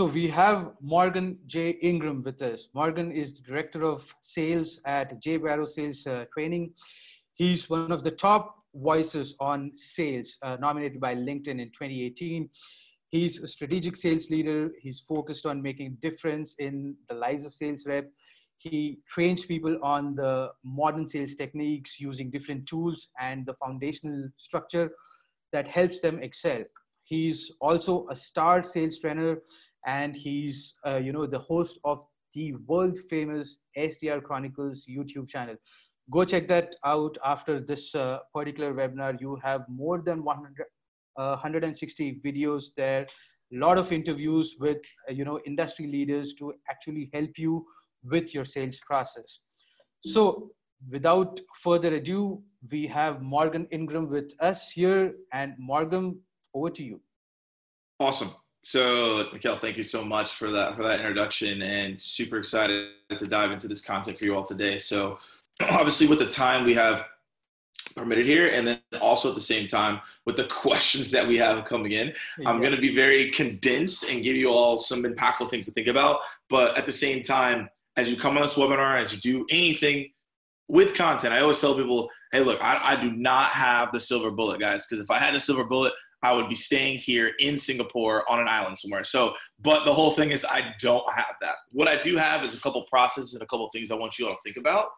So we have Morgan J. Ingram with us. Morgan is the director of sales at J. Barrow Sales uh, Training. He's one of the top voices on sales, uh, nominated by LinkedIn in 2018. He's a strategic sales leader. He's focused on making difference in the lives of sales rep. He trains people on the modern sales techniques using different tools and the foundational structure that helps them excel. He's also a star sales trainer and he's uh, you know the host of the world famous SDR Chronicles YouTube channel. Go check that out after this uh, particular webinar. You have more than 100, uh, 160 videos there, a lot of interviews with uh, you know industry leaders to actually help you with your sales process. So without further ado, we have Morgan Ingram with us here, and Morgan, over to you. Awesome. So, Mikhail, thank you so much for that for that introduction, and super excited to dive into this content for you all today. So, obviously, with the time we have permitted here, and then also at the same time with the questions that we have coming in, yeah. I'm going to be very condensed and give you all some impactful things to think about. But at the same time, as you come on this webinar, as you do anything with content, I always tell people, "Hey, look, I, I do not have the silver bullet, guys, because if I had a silver bullet." I would be staying here in Singapore on an island somewhere. So, but the whole thing is, I don't have that. What I do have is a couple processes and a couple things I want you all to think about.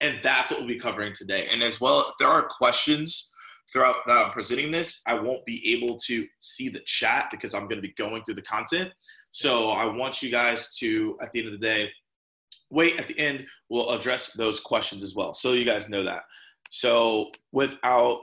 And that's what we'll be covering today. And as well, if there are questions throughout that I'm presenting this, I won't be able to see the chat because I'm going to be going through the content. So I want you guys to, at the end of the day, wait at the end, we'll address those questions as well. So you guys know that. So without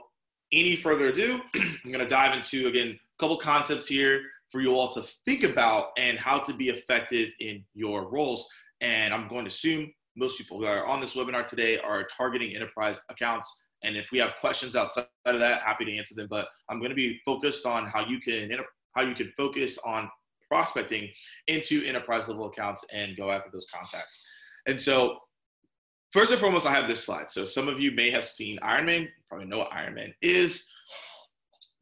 any further ado, I'm going to dive into, again, a couple concepts here for you all to think about and how to be effective in your roles. And I'm going to assume most people who are on this webinar today are targeting enterprise accounts. And if we have questions outside of that, happy to answer them. But I'm going to be focused on how you can how you can focus on prospecting into enterprise level accounts and go after those contacts. And so first and foremost, I have this slide. So some of you may have seen Iron Man, probably know what Iron Man is.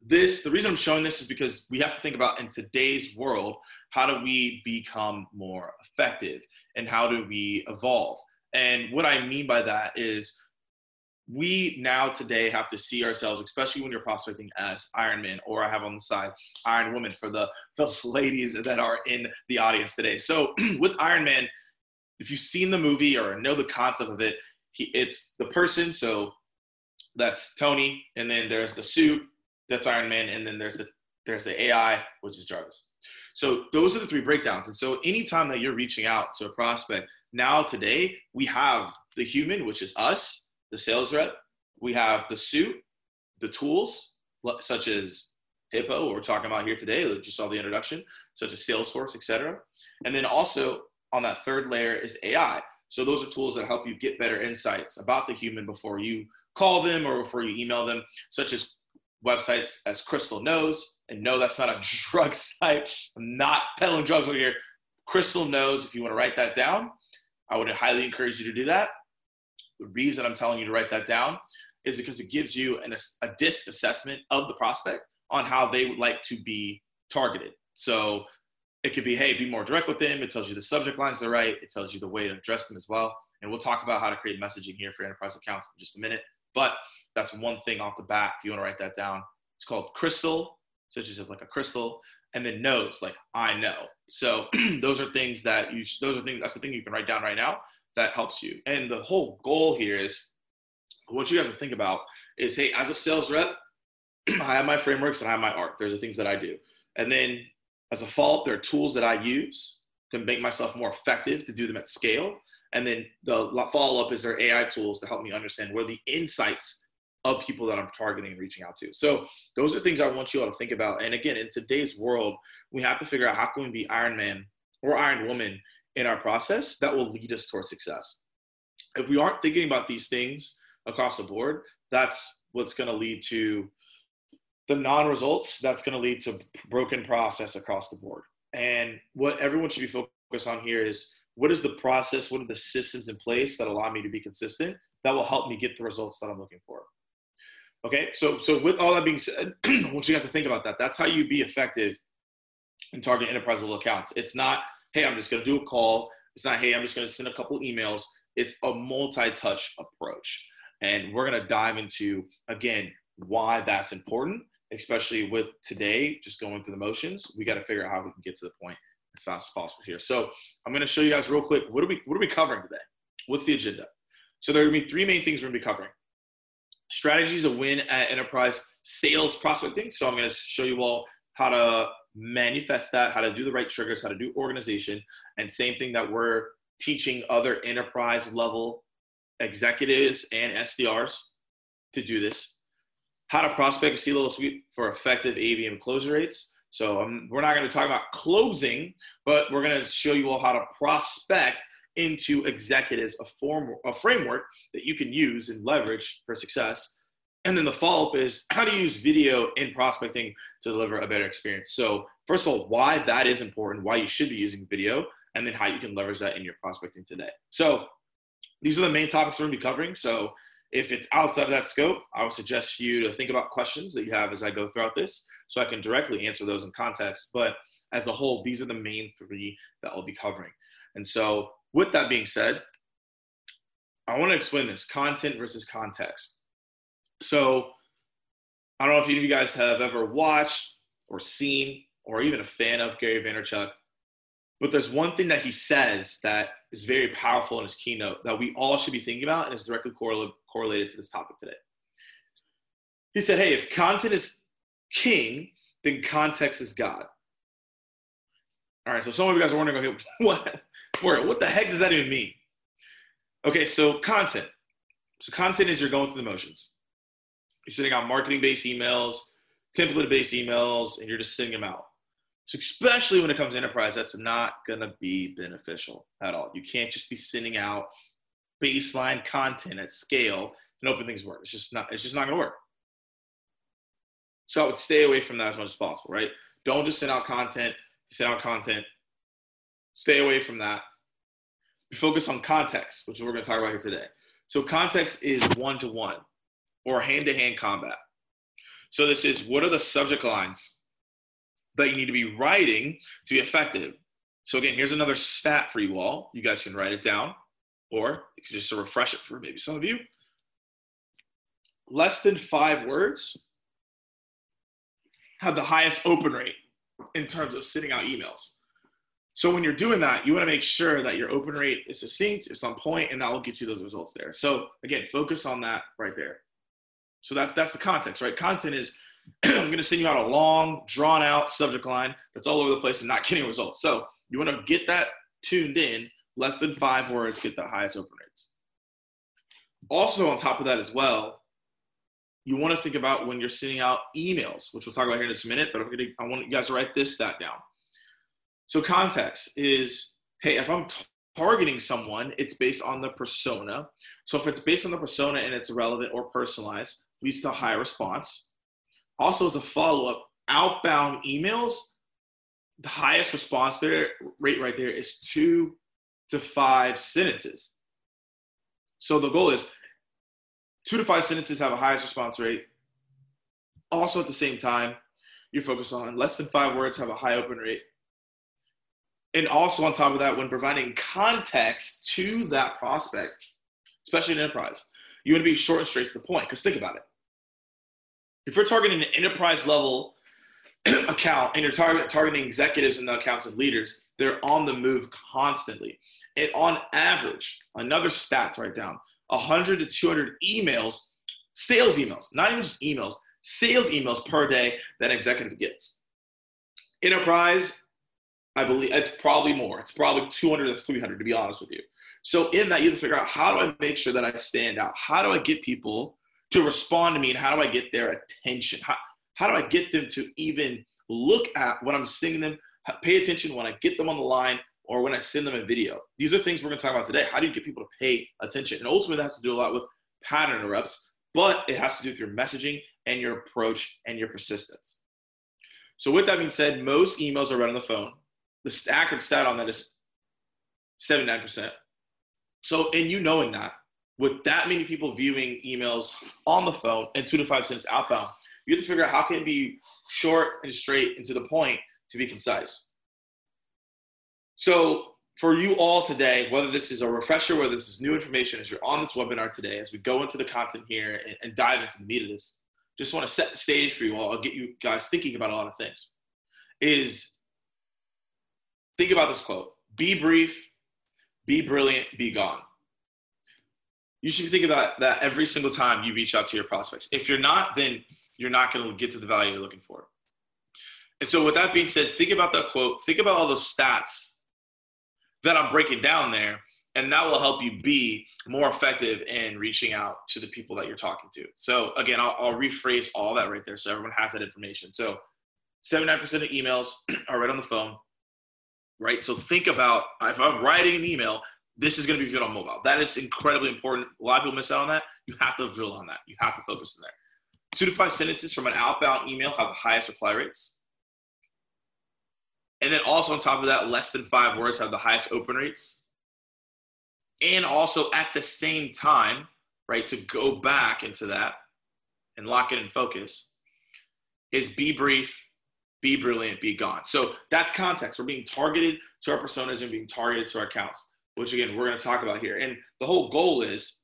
This, the reason I'm showing this is because we have to think about in today's world, how do we become more effective and how do we evolve? And what I mean by that is we now today have to see ourselves, especially when you're prospecting as Iron Man, or I have on the side Iron Woman for the, the ladies that are in the audience today. So with Ironman, if you've seen the movie or know the concept of it, he, it's the person. So that's Tony, and then there's the suit, that's Iron Man, and then there's the there's the AI, which is Jarvis. So those are the three breakdowns. And so anytime that you're reaching out to a prospect, now today we have the human, which is us, the sales rep. We have the suit, the tools, such as Hippo, what we're talking about here today, you saw the introduction, such as Salesforce, etc. And then also on that third layer is AI. So those are tools that help you get better insights about the human before you call them or before you email them, such as websites as Crystal knows. And no, that's not a drug site. I'm not peddling drugs over here. Crystal knows if you want to write that down, I would highly encourage you to do that. The reason I'm telling you to write that down is because it gives you an, a DISC assessment of the prospect on how they would like to be targeted. So it could be, hey, be more direct with them. It tells you the subject lines are right. It tells you the way to address them as well. And we'll talk about how to create messaging here for enterprise accounts in just a minute. But that's one thing off the bat. If you want to write that down, it's called crystal, such as like a crystal, and then notes like I know. So those are things that you. Those are things. That's the thing you can write down right now that helps you. And the whole goal here is what you guys to think about is, hey, as a sales rep, I have my frameworks and I have my art. There's the things that I do, and then as a fault, there are tools that I use to make myself more effective to do them at scale. And then the follow up is there AI tools to help me understand where the insights of people that I'm targeting and reaching out to. So those are things I want you all to think about. And again, in today's world, we have to figure out how can we be Iron Man or Iron Woman in our process that will lead us towards success. If we aren't thinking about these things across the board, that's what's going to lead to the non-results, that's going to lead to broken process across the board. And what everyone should be focused on here is what is the process, what are the systems in place that allow me to be consistent that will help me get the results that I'm looking for. Okay, so so with all that being said, I want you guys to think about that. That's how you be effective in target enterprise level accounts. It's not, hey, I'm just going to do a call. It's not, hey, I'm just going to send a couple emails. It's a multi touch approach. And we're going to dive into, again, why that's important, especially with today, just going through the motions. We got to figure out how we can get to the point as fast as possible here. So I'm going to show you guys real quick. What are we, what are we covering today? What's the agenda? So there are going to be three main things we're going to be covering. Strategies to win at enterprise sales prospecting. So I'm going to show you all how to manifest that, how to do the right triggers, how to do organization, and same thing that we're teaching other enterprise level executives and SDRs to do this. How to prospect a C-level suite for effective ABM close rates. So um, we're not going to talk about closing, but we're going to show you all how to prospect into executives a form a framework that you can use and leverage for success and then the follow up is how to use video in prospecting to deliver a better experience. So, first of all, why that is important, why you should be using video, and then how you can leverage that in your prospecting today. So, these are the main topics we're going to be covering. So, if it's outside of that scope, I would suggest you to think about questions that you have as I go throughout this so I can directly answer those in context. But as a whole, these are the main three that I'll be covering. And so, with that being said, I want to explain this content versus context. So I don't know if any of you guys have ever watched or seen or even a fan of Gary Vaynerchuk, but there's one thing that he says that is very powerful in his keynote that we all should be thinking about and is directly correl- correlated to this topic today. He said, Hey, if content is king, then context is God. All right, so some of you guys are wondering, okay, what, what the heck does that even mean? Okay, so content. So content is you're going through the motions. You're sending out marketing based emails, template based emails, and you're just sending them out. So, especially when it comes to enterprise, that's not going to be beneficial at all. You can't just be sending out baseline content at scale and open things work. It's just not. It's just not going to work. So I would stay away from that as much as possible. Right? Don't just send out content. Send out content. Stay away from that. Focus on context, which we're going to talk about here today. So context is one to one or hand to hand combat. So, this is what are the subject lines that you need to be writing to be effective? So, again, here's another stat for you all. You guys can write it down, or just refresh it for maybe some of you. Less than five words have the highest open rate in terms of sending out emails. So when you're doing that, you want to make sure that your open rate is succinct, it's on point, and that will get you those results there. So again, focus on that right there. So that's that's the context, right? Content is I'm going to send you out a long, drawn out subject line that's all over the place and not getting results. So you want to get that tuned in, less than five words, get the highest open rates. Also, on top of that as well, you want to think about when you're sending out emails, which we'll talk about here in just a minute, but I'm gonna, I want you guys to write this stat down. So context is, hey, if I'm targeting someone, it's based on the persona. So if it's based on the persona and it's relevant or personalized, leads to a high response. Also, as a follow up, outbound emails, the highest response there rate right there is two to five sentences. So the goal is two to five sentences have a highest response rate. Also, at the same time, you focus on less than five words have a high open rate. And also, on top of that, when providing context to that prospect, especially in enterprise, you want to be short and straight to the point. Because think about it if you're targeting an enterprise level account and you're target, targeting executives and the accounts and leaders, they're on the move constantly. And on average, another stat to write down 100 to 200 emails, sales emails, not even just emails, sales emails per day that an executive gets. Enterprise, I believe it's probably more. It's probably 200 to 300, to be honest with you. So, in that, you have to figure out how do I make sure that I stand out? How do I get people to respond to me and how do I get their attention? How, how do I get them to even look at what I'm sending them, pay attention when I get them on the line or when I send them a video? These are things we're going to talk about today. How do you get people to pay attention? And ultimately, that has to do a lot with pattern interrupts, but it has to do with your messaging and your approach and your persistence. So, with that being said, most emails are read on the phone. The accurate stat on that is 79%. So, in you knowing that, with that many people viewing emails on the phone and two to five cents outbound, you have to figure out how can it be short and straight and to the point to be concise. So for you all today, whether this is a refresher, whether this is new information, as you're on this webinar today, as we go into the content here and, and dive into the meat of this, just want to set the stage for you all. I'll get you guys thinking about a lot of things. Is think about this quote be brief, be brilliant, be gone. You should think about that every single time you reach out to your prospects. If you're not, then you're not going to get to the value you're looking for. And so, with that being said, think about that quote, think about all those stats that I'm breaking down there. And that will help you be more effective in reaching out to the people that you're talking to. So, again, I'll, I'll rephrase all that right there so everyone has that information. So, 79% of emails are right on the phone, right? So, think about if I'm writing an email, this is going to be viewed on mobile. That is incredibly important. A lot of people miss out on that. You have to drill on that. You have to focus in there. Two to five sentences from an outbound email have the highest reply rates. And then also on top of that, less than five words have the highest open rates. And also at the same time, right, to go back into that and lock it in focus, is be brief, be brilliant, be gone. So that's context. We're being targeted to our personas and being targeted to our accounts, which again we're going to talk about here. And the whole goal is,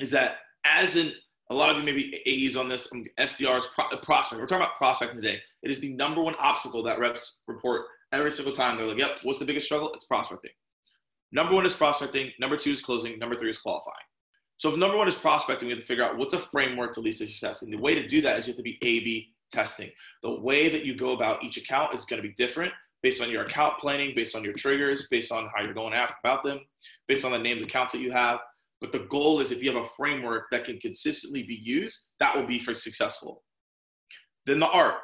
is that as in a lot of you maybe AEs on this, um, SDRs, pro- prospect. We're talking about prospecting today. It is the number one obstacle that reps report every single time. They're like, yep, what's the biggest struggle? It's prospecting. Number one is prospecting. Number two is closing. Number three is qualifying. So if number one is prospecting, we have to figure out what's a framework to lead to success. And the way to do that is you have to be A-B testing. The way that you go about each account is going to be different based on your account planning, based on your triggers, based on how you're going about them, based on the name of the accounts that you have. But the goal is if you have a framework that can consistently be used, that will be for successful. Then the art.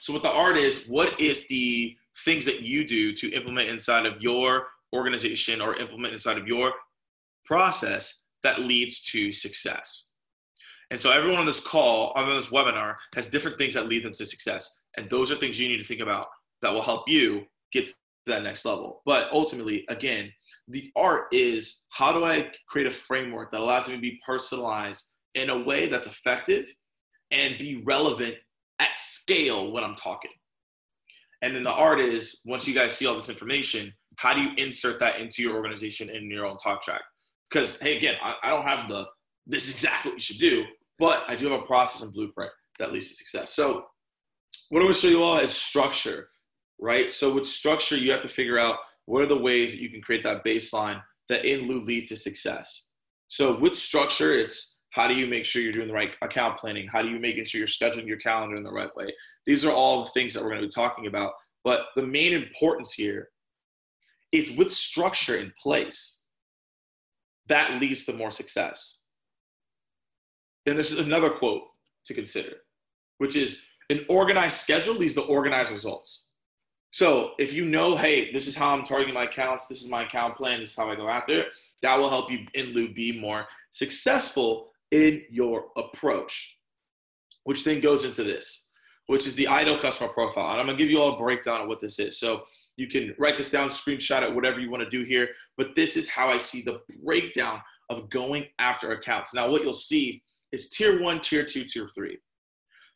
So what the art is, what is the things that you do to implement inside of your organization or implement inside of your process that leads to success. And so everyone on this call, on this webinar, has different things that lead them to success. And those are things you need to think about that will help you get to that next level. But ultimately, again, the art is how do I create a framework that allows me to be personalized in a way that's effective and be relevant at scale when I'm talking. And then the art is once you guys see all this information, how do you insert that into your organization in your own talk track? Because hey, again, I, I don't have the this is exactly what you should do, but I do have a process and blueprint that leads to success. So what I'm gonna show you all is structure, right? So with structure, you have to figure out what are the ways that you can create that baseline that in lieu lead to success? So with structure, it's how do you make sure you're doing the right account planning? How do you making sure you're scheduling your calendar in the right way? These are all the things that we're going to be talking about. But the main importance here is with structure in place, that leads to more success. And this is another quote to consider, which is an organized schedule leads to organized results. So if you know, hey, this is how I'm targeting my accounts, this is my account plan, this is how I go after it, that will help you in loop be more successful in your approach. Which then goes into this, which is the ideal customer profile. And I'm gonna give you all a breakdown of what this is. So you can write this down, screenshot it, whatever you want to do here. But this is how I see the breakdown of going after accounts. Now, what you'll see is tier one, tier two, tier three.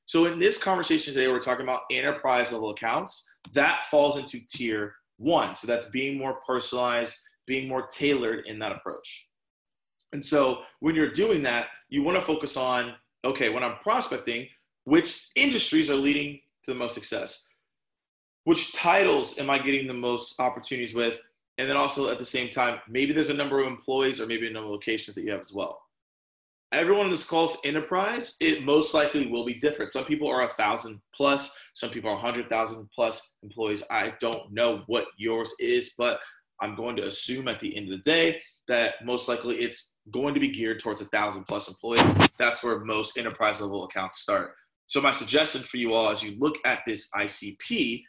So in this conversation today, we're talking about enterprise level accounts. That falls into tier one. So that's being more personalized, being more tailored in that approach. And so when you're doing that, you want to focus on okay, when I'm prospecting, which industries are leading to the most success? Which titles am I getting the most opportunities with? And then also at the same time, maybe there's a number of employees or maybe a number of locations that you have as well everyone in this calls enterprise, it most likely will be different. Some people are a thousand plus, some people are a hundred thousand plus employees. I don't know what yours is, but I'm going to assume at the end of the day that most likely it's going to be geared towards a thousand plus employees. That's where most enterprise level accounts start. So my suggestion for you all as you look at this ICP,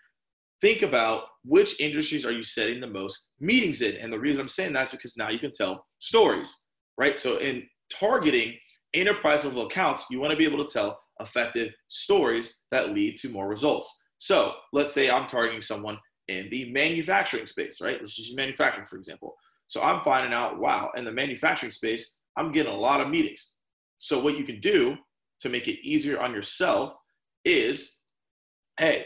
think about which industries are you setting the most meetings in. And the reason I'm saying that is because now you can tell stories, right? So in targeting enterprise level accounts, you want to be able to tell effective stories that lead to more results. So let's say I'm targeting someone in the manufacturing space, right? Let's just use manufacturing, for example. So I'm finding out, wow, in the manufacturing space, I'm getting a lot of meetings. So what you can do to make it easier on yourself is, hey,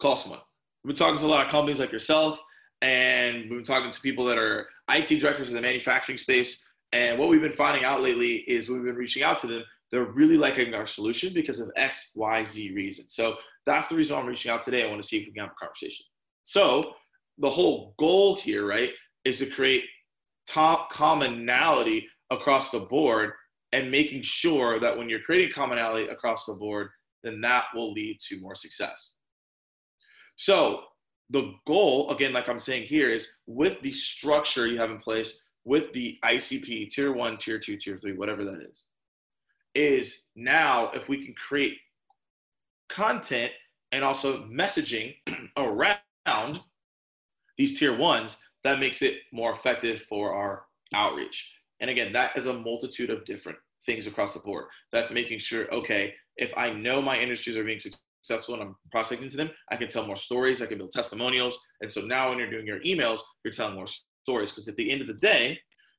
call someone. We've been talking to a lot of companies like yourself, and we've been talking to people that are IT directors in the manufacturing space. And what we've been finding out lately is we've been reaching out to them. They're really liking our solution because of X, Y, Z reasons. So that's the reason I'm reaching out today. I want to see if we can have a conversation. So the whole goal here, right, is to create top commonality across the board and making sure that when you're creating commonality across the board, then that will lead to more success. So the goal, again, like I'm saying here, is with the structure you have in place, with the ICP, tier one, tier two, tier three, whatever that is, is now if we can create content and also messaging around these tier ones, that makes it more effective for our outreach. And again, that is a multitude of different things across the board. That's making sure, okay, if I know my industries are being successful and I'm prospecting to them, I can tell more stories, I can build testimonials. And so now when you're doing your emails, you're telling more stories because at the end of the day,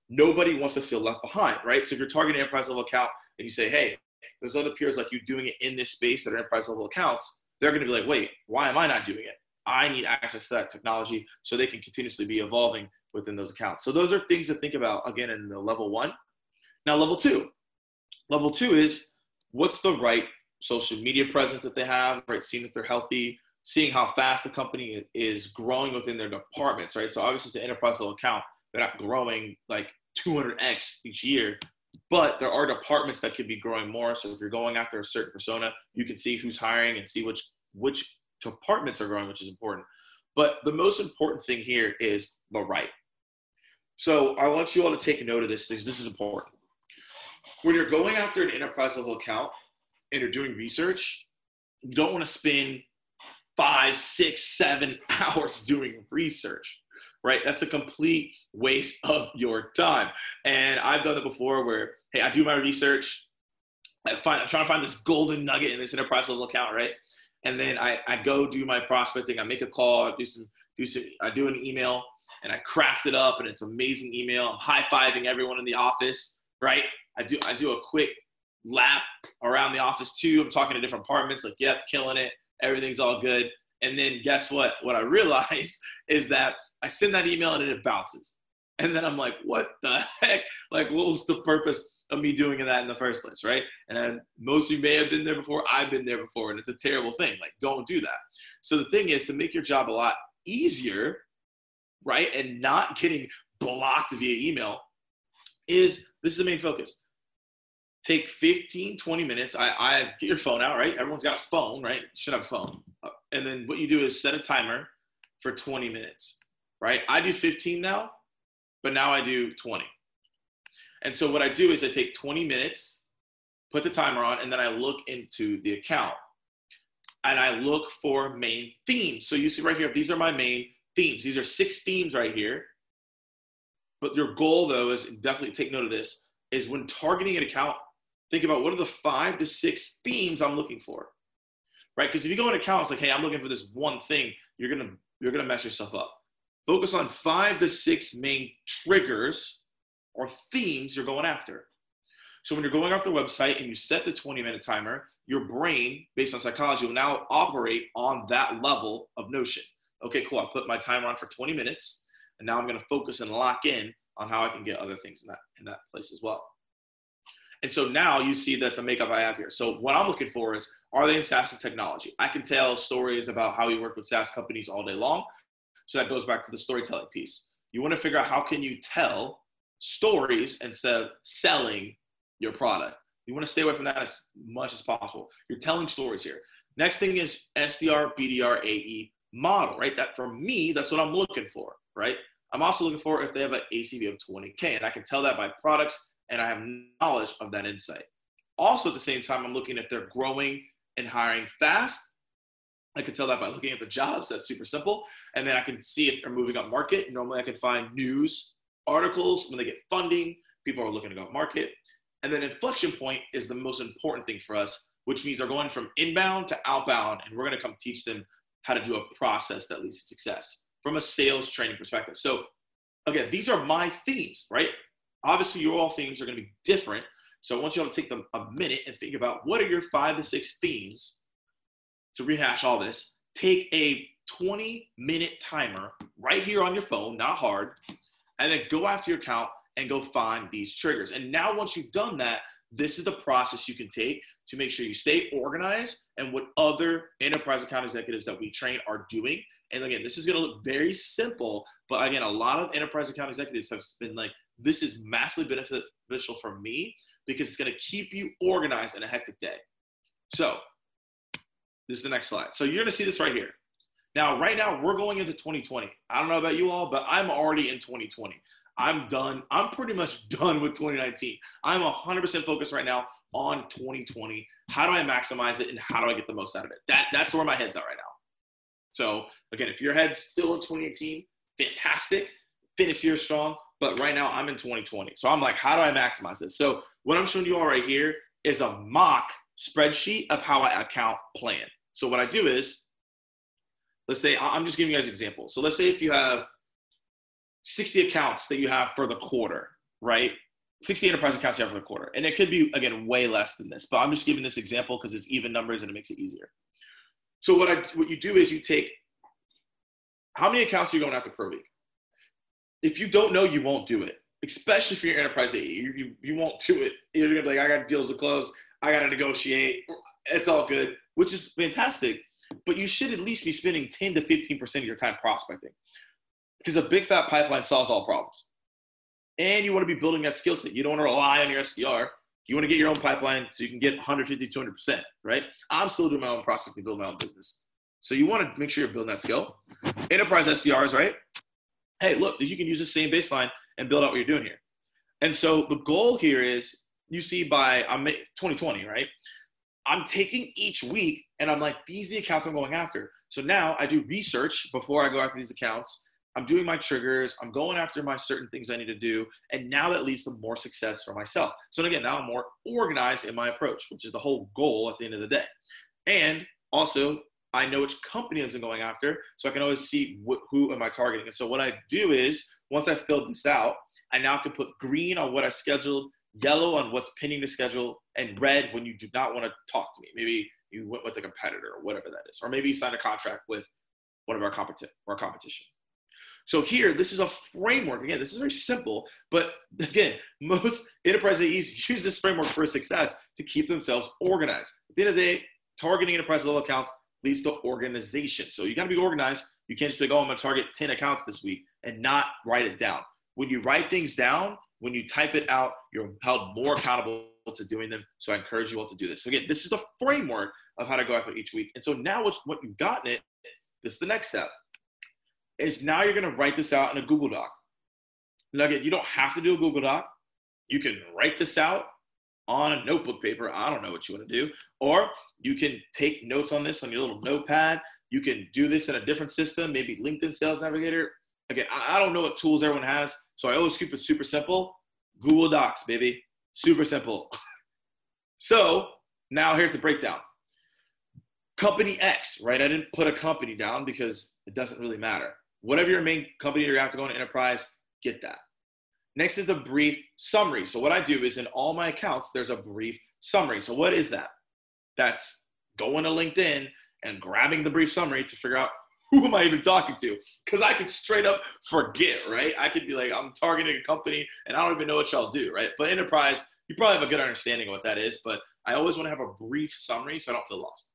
nobody wants to feel left behind, right? So if you're targeting enterprise level account and you say, hey, there's other peers like you doing it in this space that are enterprise level accounts, they're going to be like, wait, why am I not doing it? I need access to that technology so they can continuously be evolving within those accounts. So those are things to think about again in the level one. Now, level two. Level two is what's the right social media presence that they have, right? Seeing if they're healthy, seeing how fast the company is growing within their departments, right? So obviously it's an enterprise level account. They're not growing like 200x each year, but there are departments that could be growing more. So if you're going after a certain persona, you can see who's hiring and see which which departments are growing, which is important. But the most important thing here is the right. So I want you all to take note of this because this is important. When you're going after an enterprise level account and you're doing research, you don't want to spend five, six, seven hours doing research, right? That's a complete waste of your time. And I've done it before where, hey, I do my research. I find, I'm trying to find this golden nugget in this enterprise level account, right? and then I, I go do my prospecting. I make a call, I do some, do some, I do an email, and I craft it up, and it's amazing email. I'm high fiving everyone in the office, right? I do I do a quick lap around the office too. I'm talking to different apartments, like, yep, killing it. Everything's all good. And then guess what? What I realize is that I send that email and it bounces. And then I'm like, what the heck? Like, what was the purpose of me doing that in the first place, right? And most of you may have been there before. I've been there before, and it's a terrible thing. Like, don't do that. So the thing is to make your job a lot easier, right, and not getting blocked via email is this is the main focus. Take 15, 20 minutes. I, I get your phone out, right? Everyone's got a phone, right? Should have a phone. Uh, and then what you do is set a timer for 20 minutes, right? I do 15 now, but now I do 20. And so what I do is I take 20 minutes, put the timer on, and then I look into the account. And I look for main themes. So you see right here, these are my main themes. These are six themes right here. But your goal though is definitely take note of this, is when targeting an account, think about what are the five to six themes I'm looking for. Right? Because if you go into accounts like, hey, I'm looking for this one thing, you're gonna you're gonna mess yourself up. Focus on five to six main triggers or themes you're going after. So when you're going off the website and you set the 20 minute timer, your brain, based on psychology, will now operate on that level of notion. Okay, cool. I put my timer on for 20 minutes, and now I'm going to focus and lock in on how I can get other things in that in that place as well. And so now you see that the makeup I have here. So what I'm looking for is, are they in SaaS technology? I can tell stories about how we work with SaaS companies all day long. So that goes back to the storytelling piece. You want to figure out how can you tell stories instead of selling your product. You want to stay away from that as much as possible. You're telling stories here. Next thing is SDR, BDR, AE model, right? That for me, that's what I'm looking for, right? I'm also looking for if they have an ACV of 20K, and I can tell that by products and I have knowledge of that insight. Also, at the same time, I'm looking if they're growing and hiring fast. I can tell that by looking at the jobs. That's super simple. And then I can see if they're moving up market. Normally, I can find news articles, when they get funding, people are looking to go up market. And then inflection point is the most important thing for us, which means they're going from inbound to outbound, and we're going to come teach them how to do a process that leads to success from a sales training perspective. So again, these are my themes, right? Obviously, your all themes are going to be different. So I want you all to take them a minute and think about what are your five to six themes to rehash all this. take a 20 minute timer right here on your phone, not hard, and then go after your account and go find these triggers. And now, once you've done that, this is the process you can take to make sure you stay organized and what other enterprise account executives that we train are doing. And again, this is going to look very simple, but again, a lot of enterprise account executives have been like, this is massively beneficial for me because it's going to keep you organized in a hectic day. So, this is the next slide. So, you're going to see this right here. Now, right now, we're going into 2020. I don't know about you all, but I'm already in 2020. I'm done. I'm pretty much done with 2019. I'm 100% focused right now on 2020. How do I maximize it and how do I get the most out of it? That, that's where my head's at right now. So, again, if your head's still in 2018, fantastic. Finish year strong. But right now, I'm in 2020. So I'm like, how do I maximize this? So, what I'm showing you all right here is a mock spreadsheet of how I account plan. So, what I do is, let's say, I'm just giving you guys examples. So, let's say if you have 60 accounts that you have for the quarter, right? 60 enterprise accounts you have for the quarter. And it could be, again, way less than this, but I'm just giving this example because it's even numbers and it makes it easier. So what I what you do is you take how many accounts are you going after per week? If you don't know, you won't do it. Especially for you're enterprise you, you, you won't do it. You're gonna be like, I got deals to close, I gotta negotiate. It's all good, which is fantastic. But you should at least be spending 10 to 15% of your time prospecting because a big fat pipeline solves all problems. And you want to be building that skill set. You don't want to rely on your SDR. You want to get your own pipeline so you can get 150, 200%, right? I'm still doing my own prospecting, build my own business. So you want to make sure you're building that skill. Enterprise SDRs, right? Hey, look, you can use the same baseline and build out what you're doing here. And so the goal here is you see by I'm 2020, right? I'm taking each week and I'm like, these are the accounts I'm going after. So now I do research before I go after these accounts I'm doing my triggers, I'm going after my certain things I need to do, and now that leads to more success for myself. So again, now I'm more organized in my approach, which is the whole goal at the end of the day. And also, I know which company I'm going after, so I can always see wh- who am I targeting. And so what I do is, once I filled this out, I now can put green on what I scheduled, yellow on what's pending to schedule, and red when you do not want to talk to me. Maybe you went with a competitor or whatever that is, or maybe you signed a contract with one of our competi- our competition. So here, this is a framework. Again, this is very simple, but again, most enterprise AEs use this framework for success to keep themselves organized. At the end of the day, targeting enterprise level accounts leads to organization. So you got to be organized. You can't just think, oh, I'm going to target 10 accounts this week and not write it down. When you write things down, when you type it out, you're held more accountable to doing them. So I encourage you all to do this. So again, this is the framework of how to go after each week. And so now what, what you've gotten it, this is the next step is now you're going to write this out in a Google Doc. Again, you don't have to do a Google Doc. You can write this out on a notebook paper. I don't know what you want to do. Or you can take notes on this on your little notepad. You can do this in a different system, maybe LinkedIn Sales Navigator. Again, I don't know what tools everyone has, so I always keep it super simple. Google Docs, baby. Super simple. so now here's the breakdown. Company X, right? I didn't put a company down because it doesn't really matter. Whatever your main company you're going to go into enterprise, get that. Next is the brief summary. So what I do is in all my accounts, there's a brief summary. So what is that? That's going to LinkedIn and grabbing the brief summary to figure out who am I even talking to? Because I could straight up forget, right? I could be like, I'm targeting a company and I don't even know what y'all do, right? But enterprise, you probably have a good understanding of what that is, but I always want to have a brief summary so I don't feel lost.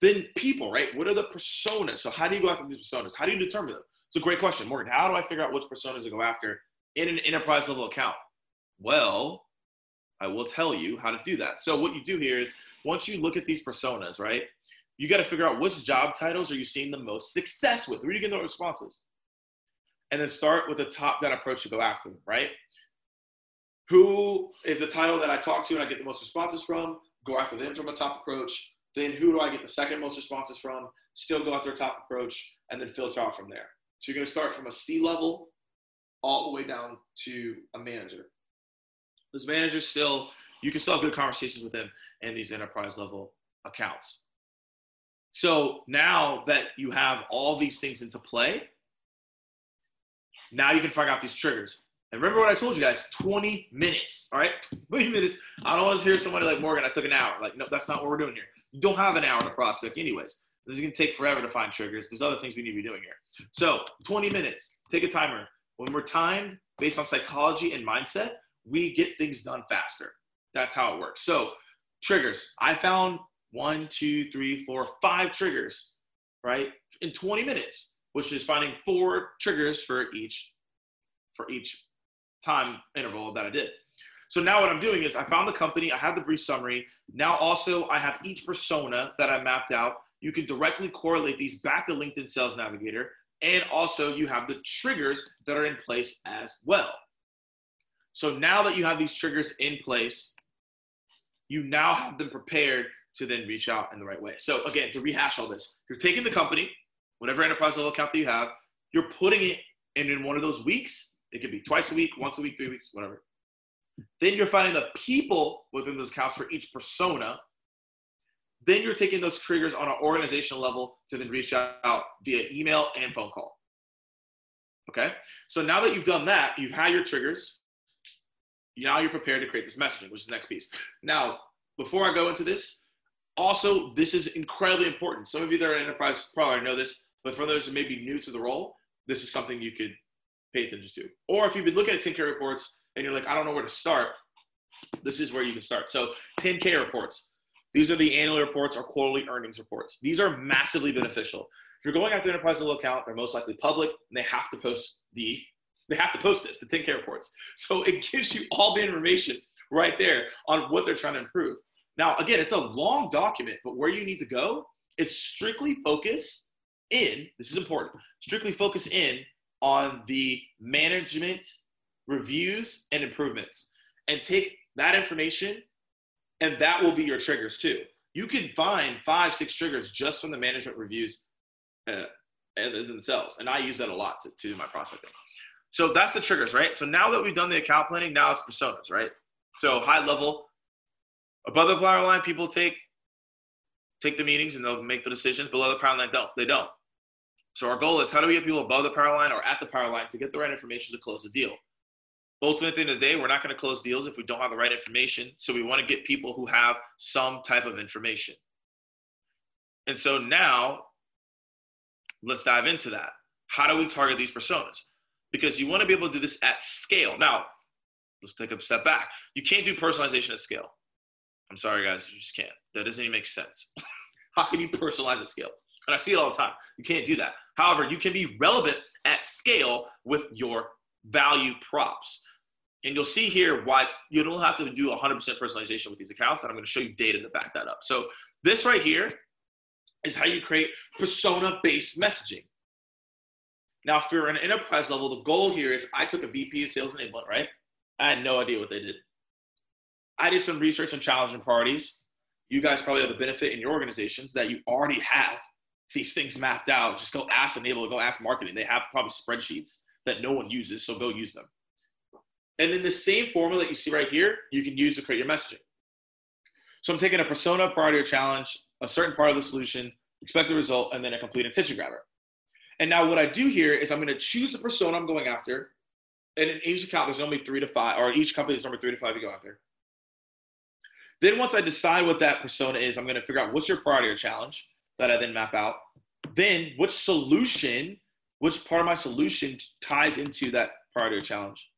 Then people, right? What are the personas? So how do you go after these personas? How do you determine them? It's a great question, Morgan. How do I figure out which personas to go after in an enterprise level account? Well, I will tell you how to do that. So what you do here is once you look at these personas, right? You got to figure out which job titles are you seeing the most success with? Where are you getting the responses? And then start with a top-down approach to go after them, right? Who is the title that I talk to and I get the most responses from? Go after them from a top approach. Then who do I get the second most responses from? Still go after a top approach and then filter out from there. So you're going to start from a C level all the way down to a manager. This manager still, you can still have good conversations with them in these enterprise level accounts. So now that you have all these things into play, now you can figure out these triggers. And remember what I told you guys 20 minutes, all right? 20 minutes. I don't want to hear somebody like Morgan, I took an hour. Like, no, that's not what we're doing here. You don't have an hour to prospect, anyways. This is going to take forever to find triggers. There's other things we need to be doing here. So 20 minutes, take a timer. When we're timed based on psychology and mindset, we get things done faster. That's how it works. So triggers, I found one, two, three, four, five triggers, right? In 20 minutes, which is finding four triggers for each, for each time interval that I did. So now what I'm doing is I found the company, I have the brief summary. Now also I have each persona that I mapped out. You can directly correlate these back to LinkedIn Sales Navigator. And also you have the triggers that are in place as well. So now that you have these triggers in place, you now have them prepared to then reach out in the right way. So again, to rehash all this, you're taking the company, whatever enterprise level account that you have, you're putting it in, in one of those weeks. It could be twice a week, once a week, three weeks, whatever. Then you're finding the people within those accounts for each persona. Then you're taking those triggers on an organizational level to then reach out via email and phone call. Okay? So now that you've done that, you've had your triggers. Now you're prepared to create this messaging, which is the next piece. Now, before I go into this, also, this is incredibly important. Some of you that are in enterprise probably know this, but for those who may be new to the role, this is something you could pay attention to. Or if you've been looking at 10K reports and you're like, I don't know where to start, this is where you can start. So 10K reports. These are the annual reports or quarterly earnings reports. These are massively beneficial. If you're going after enterprise level account, they're most likely public and they have to post the they have to post this, the 10K reports. So it gives you all the information right there on what they're trying to improve. Now, again, it's a long document, but where you need to go is strictly focus in, this is important, strictly focus in on the management reviews and improvements. And take that information and that will be your triggers too. You can find five six triggers just from the management reviews uh, themselves. And i use that a lot to, to my prospecting. So that's the triggers right? So now that we've done the account planning now it's personas right? So high level above the power line people take take the meetings and they'll make the decisions. Below the power line don't. They don't. So our goal is how do we get people above the power line or at the power line to get the right information to close the deal ultimately at the end of the day, we're not going to close deals if we don't have the right information. So we want to get people who have some type of information. And so now let's dive into that. How do we target these personas? Because you want to be able to do this at scale. Now, let's take a step back. You can't do personalization at scale. I'm sorry, guys, you just can't. That doesn't even make sense. How can you personalize at scale? And I see it all the time. You can't do that. However, you can be relevant at scale with your value props. And you'll see here why you don't have to do 100% personalization with these accounts. And I'm going to show you data to back that up. So this right here is how you create persona-based messaging. Now, if you're an enterprise level, the goal here is I took a VP of sales enablement, right? I had no idea what they did. I did some research on challenging priorities. You guys probably have the benefit in your organizations that you already have these things mapped out. Just go ask Enable, go ask marketing. They have probably spreadsheets that no one uses, so go use them. And then the same formula that you see right here, you can use to create your messaging. So I'm taking a persona, priority, or challenge, a certain part of the solution, expect the result, and then a complete attention grabber. And now what I do here is I'm going to choose the persona I'm going after. And in each account, there's only three to five, or each company, there's only three to five you go after. Then once I decide what that persona is, I'm going to figure out what's your priority or challenge that I then map out. Then which solution which part of my solution ties into that priority or challenge?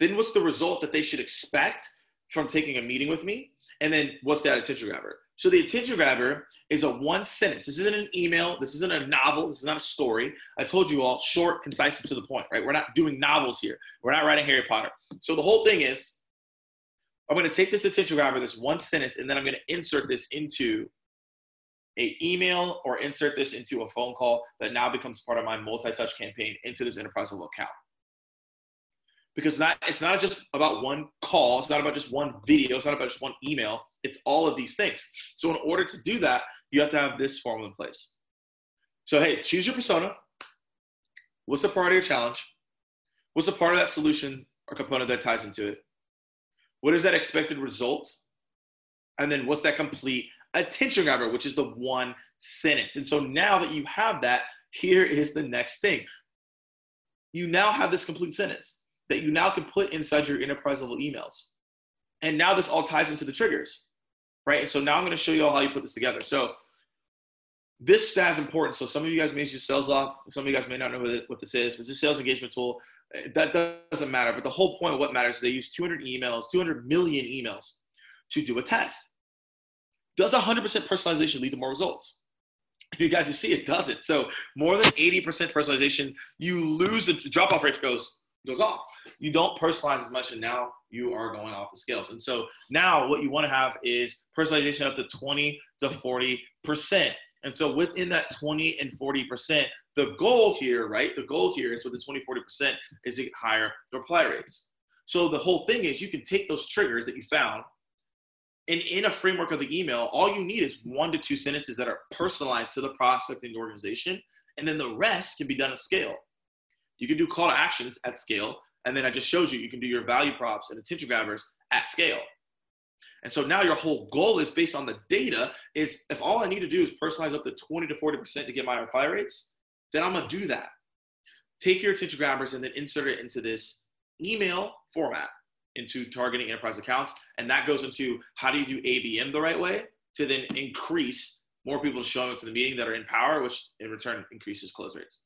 Then what's the result that they should expect from taking a meeting with me? And then what's that attention grabber? So the attention grabber is a one sentence. This isn't an email. This isn't a novel. This is not a story. I told you all short, concise, to the point, right? We're not doing novels here. We're not writing Harry Potter. So the whole thing is I'm going to take this attention grabber, this one sentence, and then I'm going to insert this into a email or insert this into a phone call that now becomes part of my multi-touch campaign into this enterprise level account. Because not, it's not just about one call, it's not about just one video, it's not about just one email, it's all of these things. So in order to do that, you have to have this formula in place. So hey, choose your persona. What's the part of your challenge? What's the part of that solution or component that ties into it? What is that expected result? And then what's that complete attention grabber, which is the one sentence. And so now that you have that, here is the next thing. You now have this complete sentence that you now can put inside your enterprise level emails. And now this all ties into the triggers, right? And so now I'm going to show you all how you put this together. So this stat is important. So some of you guys may use SalesLoft. Some of you guys may not know what, this is, but this sales engagement tool, eh, that doesn't matter. But the whole point of what matters is they use 200 emails, 200 million emails to do a test. Does 100% personalization lead to more results? You guys, you see it doesn't. So more than 80% personalization, you lose the drop off rate goes goes off. You don't personalize as much, and now you are going off the scales. And so now what you want to have is personalization up to 20 to 40 percent. And so within that 20 and 40%, the goal here, right? The goal here is with the 20, 40% is to get higher reply rates. So the whole thing is you can take those triggers that you found and in a framework of the email, all you need is one to two sentences that are personalized to the prospect and the organization. And then the rest can be done at scale. You can do call to actions at scale. And then I just showed you, you can do your value props and attention grabbers at scale. And so now your whole goal is based on the data is if all I need to do is personalize up to 20 to 40% to get my reply rates, then I'm gonna do that. Take your attention grabbers and then insert it into this email format into targeting enterprise accounts. And that goes into how do you do ABM the right way to then increase more people showing up to the meeting that are in power, which in return increases close rates.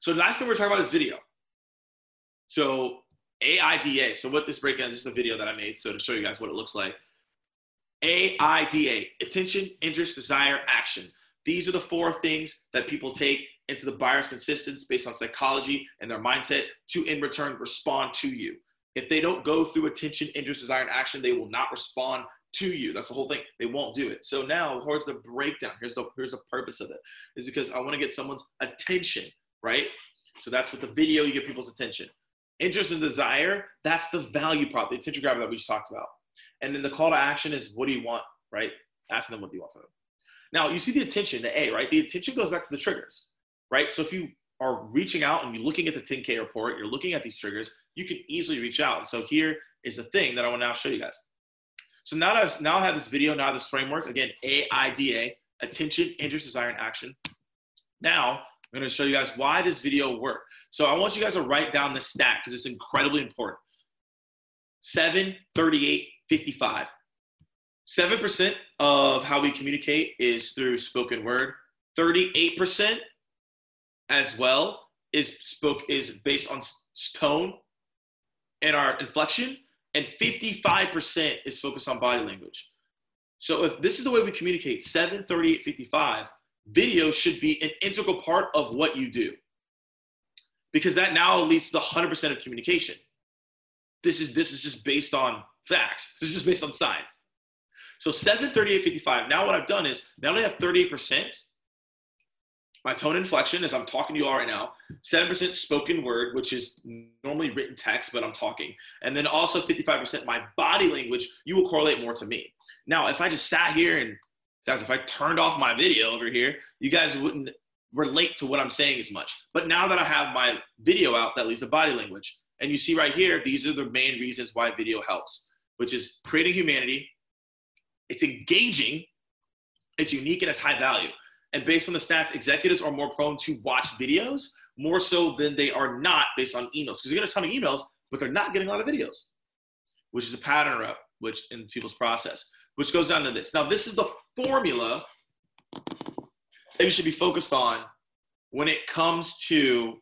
So the last thing we're talking about is video. So AIDA. So what this breakdown, this is a video that I made. So to show you guys what it looks like. AIDA, attention, interest, desire, action. These are the four things that people take into the buyer's consistence based on psychology and their mindset to in return respond to you. If they don't go through attention, interest, desire, and action, they will not respond to you. That's the whole thing. They won't do it. So now, here's the breakdown. Here's the here's the purpose of it. Is because I want to get someone's attention, right? So that's with the video you get people's attention interest and desire, that's the value prop, the attention grabber that we just talked about. And then the call to action is what do you want, right? Asking them what do you want from them. Now you see the attention, the A, right? The attention goes back to the triggers, right? So if you are reaching out and you're looking at the 10K report, you're looking at these triggers, you can easily reach out. So here is the thing that I want to now show you guys. So now that I've now I have this video, now this framework, again, AIDA, attention, interest, desire, and action. Now I'm going to show you guys why this video worked. So I want you guys to write down the stat because it's incredibly important. 7, 38, 55. 7% of how we communicate is through spoken word. 38% as well is spoke is based on tone and our inflection and 55% is focused on body language. So if this is the way we communicate, 7, 38, 55, video should be an integral part of what you do because that now leads to the 100% of communication. This is this is just based on facts. This is just based on science. So 7, 38, 55. Now what I've done is now I have 38%. My tone inflection as I'm talking to you all right now, 7% spoken word, which is normally written text, but I'm talking. And then also 55% my body language, you will correlate more to me. Now, if I just sat here and guys, if I turned off my video over here, you guys wouldn't relate to what I'm saying as much. But now that I have my video out, that leads to body language. And you see right here, these are the main reasons why video helps, which is creating humanity. It's engaging, it's unique, and it's high value. And based on the stats, executives are more prone to watch videos more so than they are not based on emails. Because you get a ton of emails, but they're not getting a lot of videos, which is a pattern up, which in people's process, which goes down to this. Now, this is the formula that you should be focused on when it comes to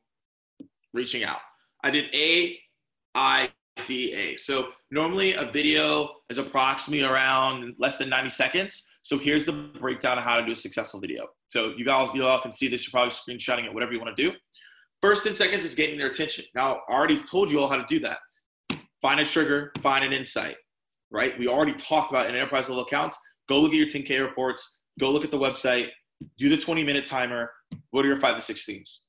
reaching out. I did A, I, D, A. So normally a video is approximately around less than 90 seconds. So here's the breakdown of how to do a successful video. So you guys, you all can see this. You're probably screenshotting it, whatever you want to do. First 10 seconds is getting their attention. Now, I already told you all how to do that. Find a trigger, find an insight, right? We already talked about in enterprise level accounts. Go look at your 10K reports. Go look at the website do the 20 minute timer. What are your five to six themes?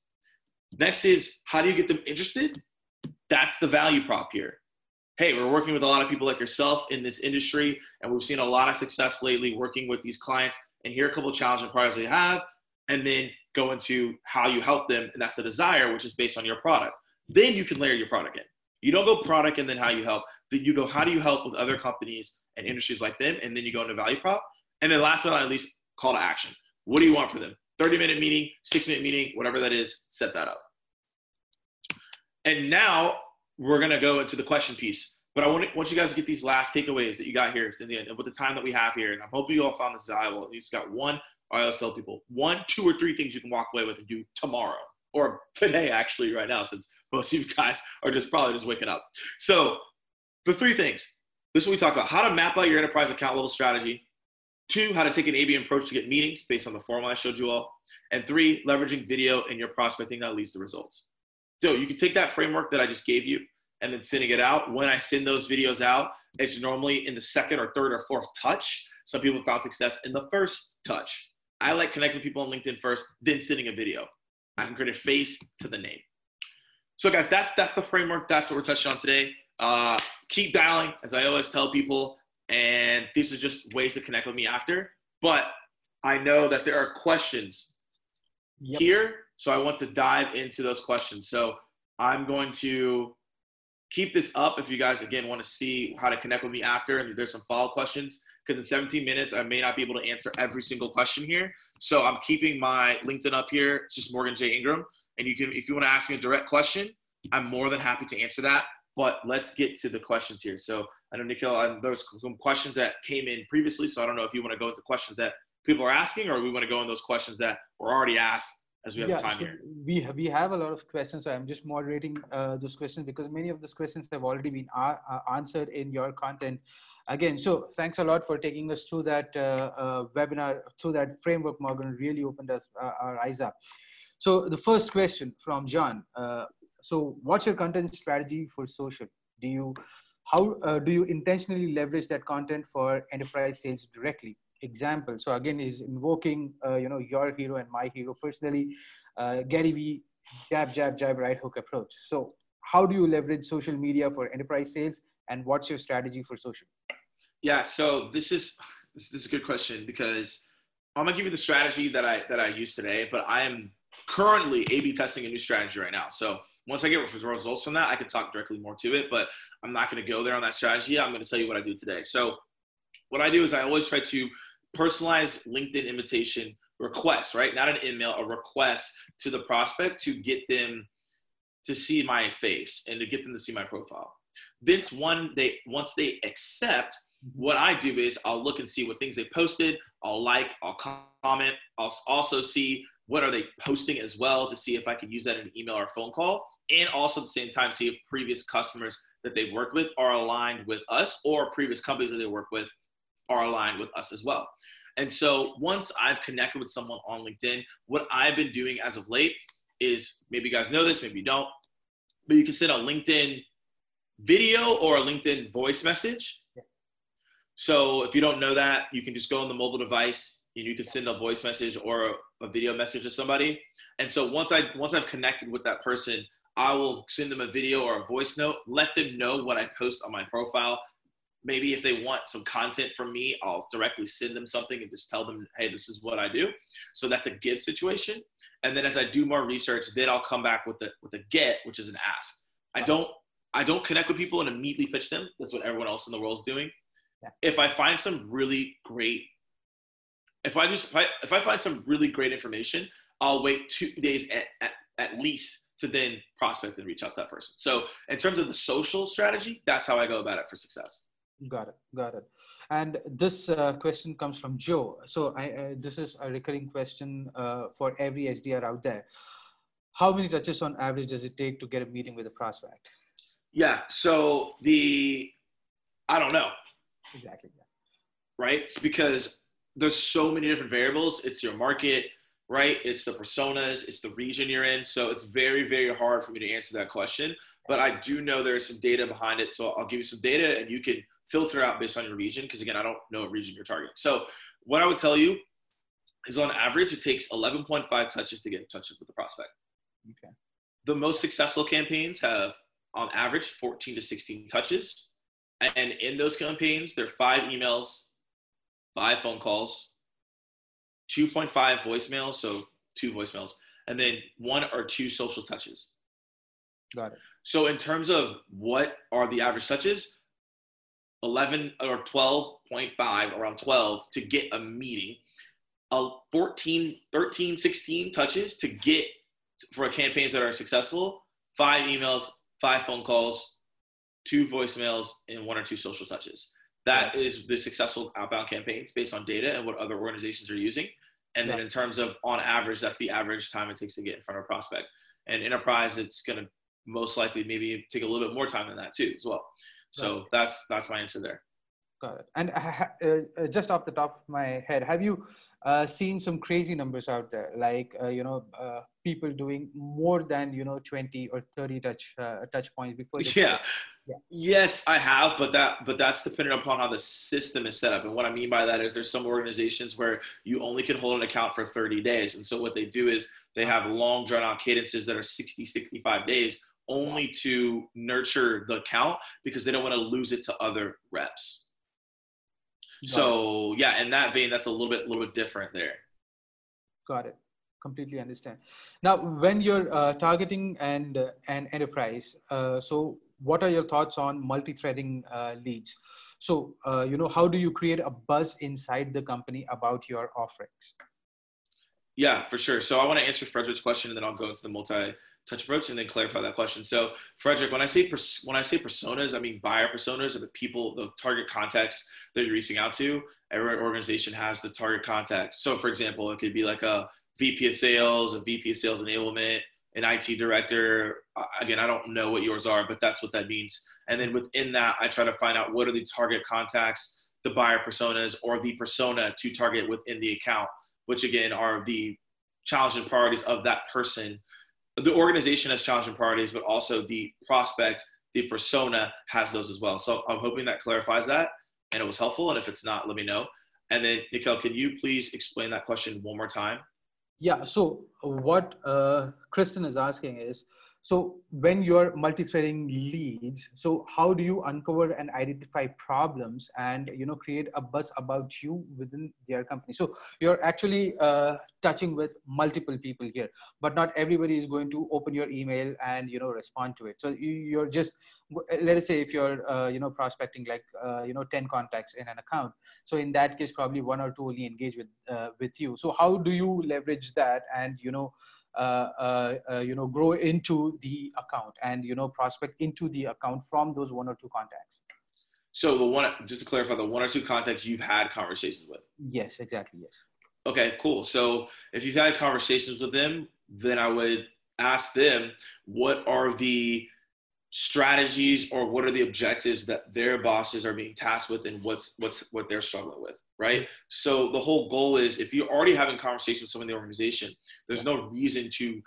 Next is how do you get them interested? That's the value prop here. Hey, we're working with a lot of people like yourself in this industry, and we've seen a lot of success lately working with these clients. And here are a couple of challenging products they have, and then go into how you help them, and that's the desire, which is based on your product. Then you can layer your product in. You don't go product and then how you help. Then you go how do you help with other companies and industries like them, and then you go into value prop. And then last but not least, call to action. What do you want for them? 30 minute meeting, six minute meeting, whatever that is, set that up. And now we're going to go into the question piece. But I want, to, want you guys to get these last takeaways that you got here in the end, with the time that we have here. And I'm hoping you all found this valuable. You just got one I always tell people one, two, or three things you can walk away with and do tomorrow or today, actually, right now, since most of you guys are just probably just waking up. So, the three things this is what we talk about how to map out your enterprise account level strategy, two, how to take an ABM approach to get meetings based on the formula I showed you all, and three, leveraging video in your prospecting that leads to results. So, you can take that framework that I just gave you and then sending it out. When I send those videos out, it's normally in the second or third or fourth touch. Some people found success in the first touch. I like connecting people on LinkedIn first, then sending a video. I can create a face to the name. So, guys, that's that's the framework. That's what we're touching on today. Uh, keep dialing, as I always tell people, and these are just ways to connect with me after. But I know that there are questions yep. here, so I want to dive into those questions. So I'm going to keep this up if you guys again want to see how to connect with me after and there's some follow questions because in 17 minutes i may not be able to answer every single question here so i'm keeping my linkedin up here it's just morgan j ingram and you can if you want to ask me a direct question i'm more than happy to answer that but let's get to the questions here so i know nikhil there's some questions that came in previously so i don't know if you want to go into questions that people are asking or we want to go in those questions that were already asked as we have yeah, time so here. We we have a lot of questions. So I'm just moderating uh, those questions because many of those questions have already been uh, uh, answered in your content. Again, so thanks a lot for taking us through that uh, uh webinar, through that framework, Morgan. Really opened us uh, our eyes up. So the first question from John. So what's your content strategy for social? Do you how do you intentionally leverage that content for enterprise sales directly? example. So again, is invoking uh, you know your hero and my hero personally, uh, Gary Vee, jab jab jab right hook approach. So how do you leverage social media for enterprise sales, and what's your strategy for social? Yeah, so this is this is a good question because I'm gonna give you the strategy that I that I use today, but I am currently A/B testing a new strategy right now. So once I get results from that, I can talk directly more to it. But I'm not going to go there on that strategy. I'm going to tell you what I do today. So what I do is I always try to personalized LinkedIn invitation request, right? Not an email, a request to the prospect to get them to see my face and to get them to see my profile. Then one they once they accept, mm-hmm. what I do is I'll look and see what things they posted. I'll like, I'll comment. I'll also see what are they posting as well to see if I can use that in an email or phone call, and also at the same time see if previous customers that they've worked with are aligned with us or previous companies that they work with are aligned with us as well. And so once I've connected with someone on LinkedIn, what I've been doing as of late is maybe you guys know this, maybe you don't, but you can send a LinkedIn video or a LinkedIn voice message. So if you don't know that, you can just go on the mobile device and you can send a voice message or a, a video message to somebody. And so once I once I've connected with that person, I will send them a video or a voice note, let them know what I post on my profile, maybe if they want some content from me, I'll directly send them something and just tell them, hey, this is what I do. So that's a give situation. And then as I do more research, then I'll come back with the with a get, which is an ask. I don't I don't connect with people and immediately pitch them. That's what everyone else in the world is doing. Yeah. If I find some really great, if I just if I, if I find some really great information, I'll wait two days at, at, at least to then prospect and reach out to that person. So in terms of the social strategy, that's how I go about it for success. Got it. Got it. And this uh, question comes from Joe. So I, uh, this is a recurring question uh, for every SDR out there. How many touches on average does it take to get a meeting with a prospect? Yeah. So the, I don't know. Exactly. Right. It's because there's so many different variables. It's your market, right? It's the personas, it's the region you're in. So it's very, very hard for me to answer that question. But I do know there's some data behind it. So I'll give you some data and you can filter out based on your region because again, I don't know what region you're targeting. So what I would tell you is on average, it takes 11.5 touches to get in touch with the prospect. Okay. The most successful campaigns have on average 14 to 16 touches. And in those campaigns, there are five emails, five phone calls, 2.5 voicemails, so two voicemails, and then one or two social touches. Got it. So in terms of what are the average touches, 11 or 12.5, around 12 to get a meeting, a 14, 13, 16 touches to get for campaigns that are successful, five emails, five phone calls, two voicemails, and one or two social touches. That is the successful outbound campaigns based on data and what other organizations are using. And then in terms of on average, that's the average time it takes to get in front of a prospect. And enterprise, it's going to most likely maybe take a little bit more time than that too, as well. So right. that's that's my answer there. Got it. And uh, uh, just off the top of my head, have you uh, seen some crazy numbers out there, like uh, you know uh, people doing more than you know 20 or 30 touch uh, touch points before? Yeah. yeah. Yes, I have, but that but that's dependent upon how the system is set up. And what I mean by that is there's some organizations where you only can hold an account for 30 days, and so what they do is they have long drawn out cadences that are 60, 65 days only to nurture the account because they don't want to lose it to other reps. So yeah, in that vein, that's a little bit, a little bit different there. Got it. Completely understand. Now, when you're uh, targeting and uh, an enterprise, uh, so what are your thoughts on multi-threading uh, leads? So uh, you know, how do you create a buzz inside the company about your offerings? Yeah, for sure. So I want to answer Frederick's question, and then I'll go into the multi touch approach and then clarify that question. So, Frederick, when I say pers- when I say personas, I mean buyer personas are the people, the target contacts that you're reaching out to. Every organization has the target context. So, for example, it could be like a VP of sales, a VP of sales enablement, an IT director. Again, I don't know what yours are, but that's what that means. And then within that, I try to find out what are the target contacts, the buyer personas, or the persona to target within the account, which again are the challenging priorities of that person the organization has challenging priorities, but also the prospect, the persona has those as well. So I'm hoping that clarifies that and it was helpful. And if it's not, let me know. And then, Nikhil, can you please explain that question one more time? Yeah. So what uh, Kristen is asking is, so when you're multi-threading leads so how do you uncover and identify problems and you know create a buzz about you within their company? So you're actually uh, touching with multiple people here but not everybody is going to open your email and you know respond to it. So you, are just let us say if you're uh, you know prospecting like uh, you know 10 contacts in an account so in that case probably one or two only engage with uh, with you. So how do you leverage that and you know Uh, uh, uh, you know grow into the account and you know prospect into the account from those one or two contacts. So the one just to clarify the one or two contacts you've had conversations with? Yes exactly yes. Okay cool. So if you've had conversations with them then i would ask them what are the strategies or what are the objectives that their bosses are being tasked with and what's what's what they're struggling with right? So the whole goal is if you're already having conversations with someone in the organization there's no reason to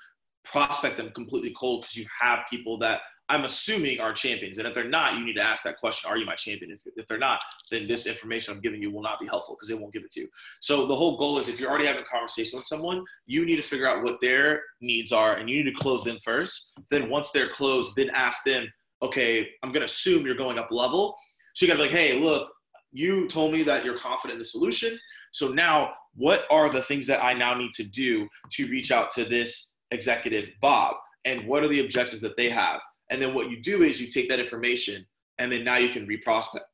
prospect them completely cold because you have people that I'm assuming are champions. And if they're not, you need to ask that question Are you my champion? If, if they're not, then this information I'm giving you will not be helpful because they won't give it to you. So the whole goal is if you're already having a conversation with someone, you need to figure out what their needs are and you need to close them first. Then once they're closed, then ask them, Okay, I'm going to assume you're going up level. So you got to be like, Hey, look, you told me that you're confident in the solution. So now, what are the things that I now need to do to reach out to this executive, Bob? And what are the objectives that they have? And then what you do is you take that information and then now you can reprospect.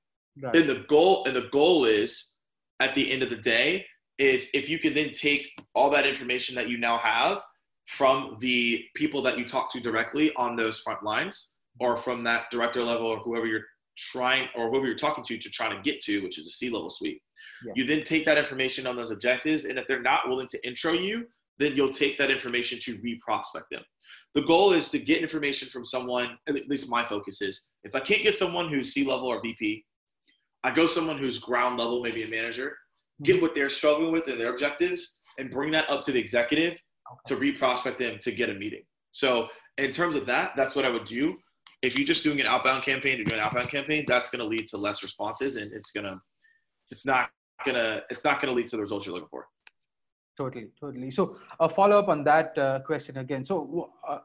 Right. And the goal and the goal is at the end of the day is if you can then take all that information that you now have from the people that you talk to directly on those front lines or from that director level or whoever you're trying or whoever you're talking to to try to get to, which is a C level suite. Yeah. You then take that information on those objectives, and if they're not willing to intro you, then you'll take that information to reprospect them the goal is to get information from someone, at least my focus is, if I can't get someone who's C level or VP, I go someone who's ground level, maybe a manager, get mm-hmm. what they're struggling with and their objectives, and bring that up to the executive okay. to re-prospect them to get a meeting. So in terms of that, that's what I would do. If you're just doing an outbound campaign to do an outbound campaign, that's going to lead to less responses, and it's gonna, it's not gonna, it's not gonna lead to the results you're looking for totally totally. So a follow up on that uh, question again. So uh,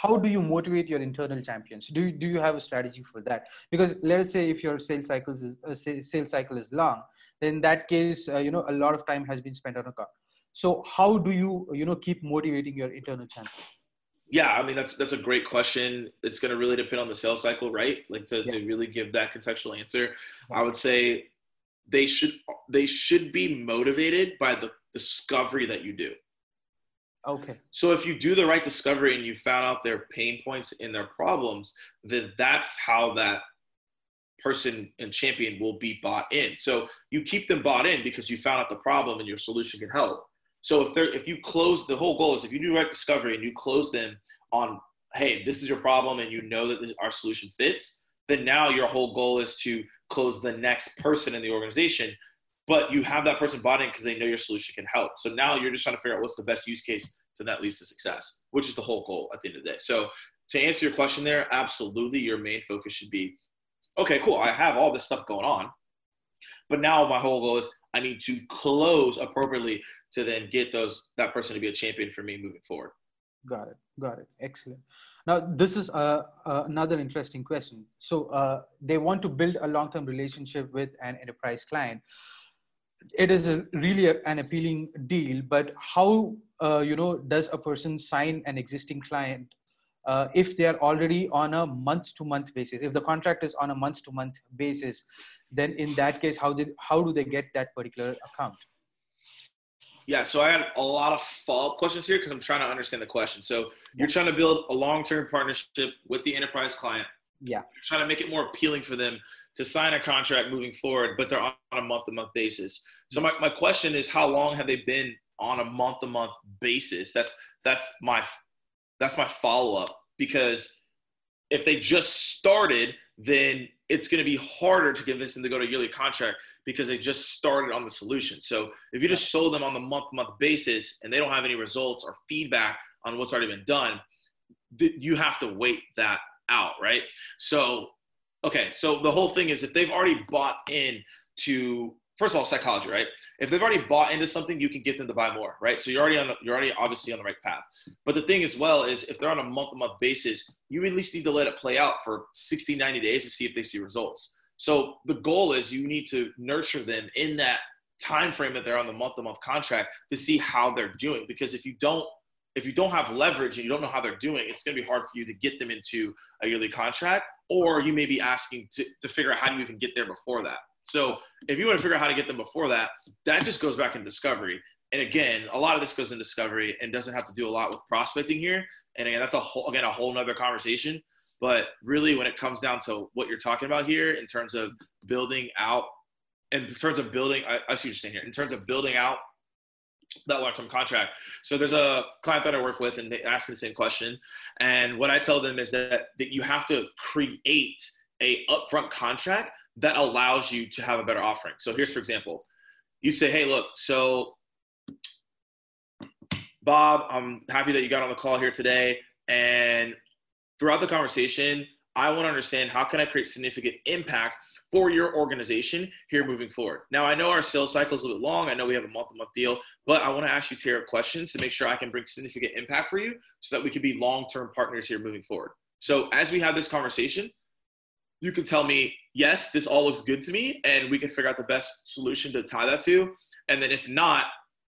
how do you motivate your internal champions? Do you, do you have a strategy for that? Because let's say if your sales cycle is uh, sales cycle is long then in that case uh, you know a lot of time has been spent on a car. So how do you you know keep motivating your internal champions? Yeah i mean that's that's a great question. It's going to really depend on the sales cycle right? Like to, yeah. to really give that contextual answer i would say they should they should be motivated by the discovery that you do. Okay. So if you do the right discovery and you found out their pain points and their problems, then that's how that person and champion will be bought in. So you keep them bought in because you found out the problem and your solution can help. So if they're if you close the whole goal is if you do right discovery and you close them on hey this is your problem and you know that this, our solution fits, then now your whole goal is to close the next person in the organization. But you have that person bought in because they know your solution can help. So now you're just trying to figure out what's the best use case to that leads to success, which is the whole goal at the end of the day. So to answer your question there, absolutely your main focus should be, okay, cool. I have all this stuff going on. But now my whole goal is I need to close appropriately to then get those that person to be a champion for me moving forward. Got it. Got it. Excellent. Now this is uh, uh, another interesting question. So uh, they want to build a long-term relationship with an enterprise client. It is a, really a, an appealing deal, but how uh, you know does a person sign an existing client uh, if they are already on a month to month basis? If the contract is on a month to month basis then in that case how did how do they get that particular account? Yeah so i had a lot of follow-up questions here because i'm trying to understand the question. So you're trying to build a long-term partnership with the enterprise client. Yeah. You're trying to make it more appealing for them to sign a contract moving forward but they're on a month-to-month basis so my, my question is how long have they been on a month-to-month basis that's that's my that's my follow up because if they just started, then it's going to be harder to convince them to go to a yearly contract because they just started on the solution. So if you just sold them on the month month basis and they don't have any results or feedback on what's already been done, you have to wait that out, right? So, okay, so the whole thing is if they've already bought in to first of all psychology right? If they've already bought into something you can get them to buy more right? So you're already on the, you're already obviously on the right path. But the thing as well is if they're on a month to month basis you at least need to let it play out for 60 90 days to see if they see results. So the goal is you need to nurture them in that time frame that they're on the month to month contract to see how they're doing. Because if you don't if you don't have leverage and you don't know how they're doing it's going to be hard for you to get them into a yearly contract or you may be asking to, to figure out how do you even get there before that so if you want to figure out how to get them before that, that just goes back in discovery. And again, a lot of this goes in discovery and doesn't have to do a lot with prospecting here. And again, that's a whole again a whole nother conversation. But really, when it comes down to what you're talking about here, in terms of building out, in terms of building, I, I see what you're saying here. In terms of building out that long-term contract. So there's a client that I work with, and they ask me the same question. And what I tell them is that that you have to create a upfront contract that allows you to have a better offering. So here's, for example, you say, hey, look, so Bob, I'm happy that you got on the call here today. And throughout the conversation, I want to understand how can I create significant impact for your organization here moving forward. Now, I know our sales cycle is a little bit long. I know we have a month-to-month deal, but I want to ask you of questions to make sure I can bring significant impact for you so that we can be long-term partners here moving forward. So as we have this conversation, you can tell me, yes, this all looks good to me, and we can figure out the best solution to tie that to. And then if not,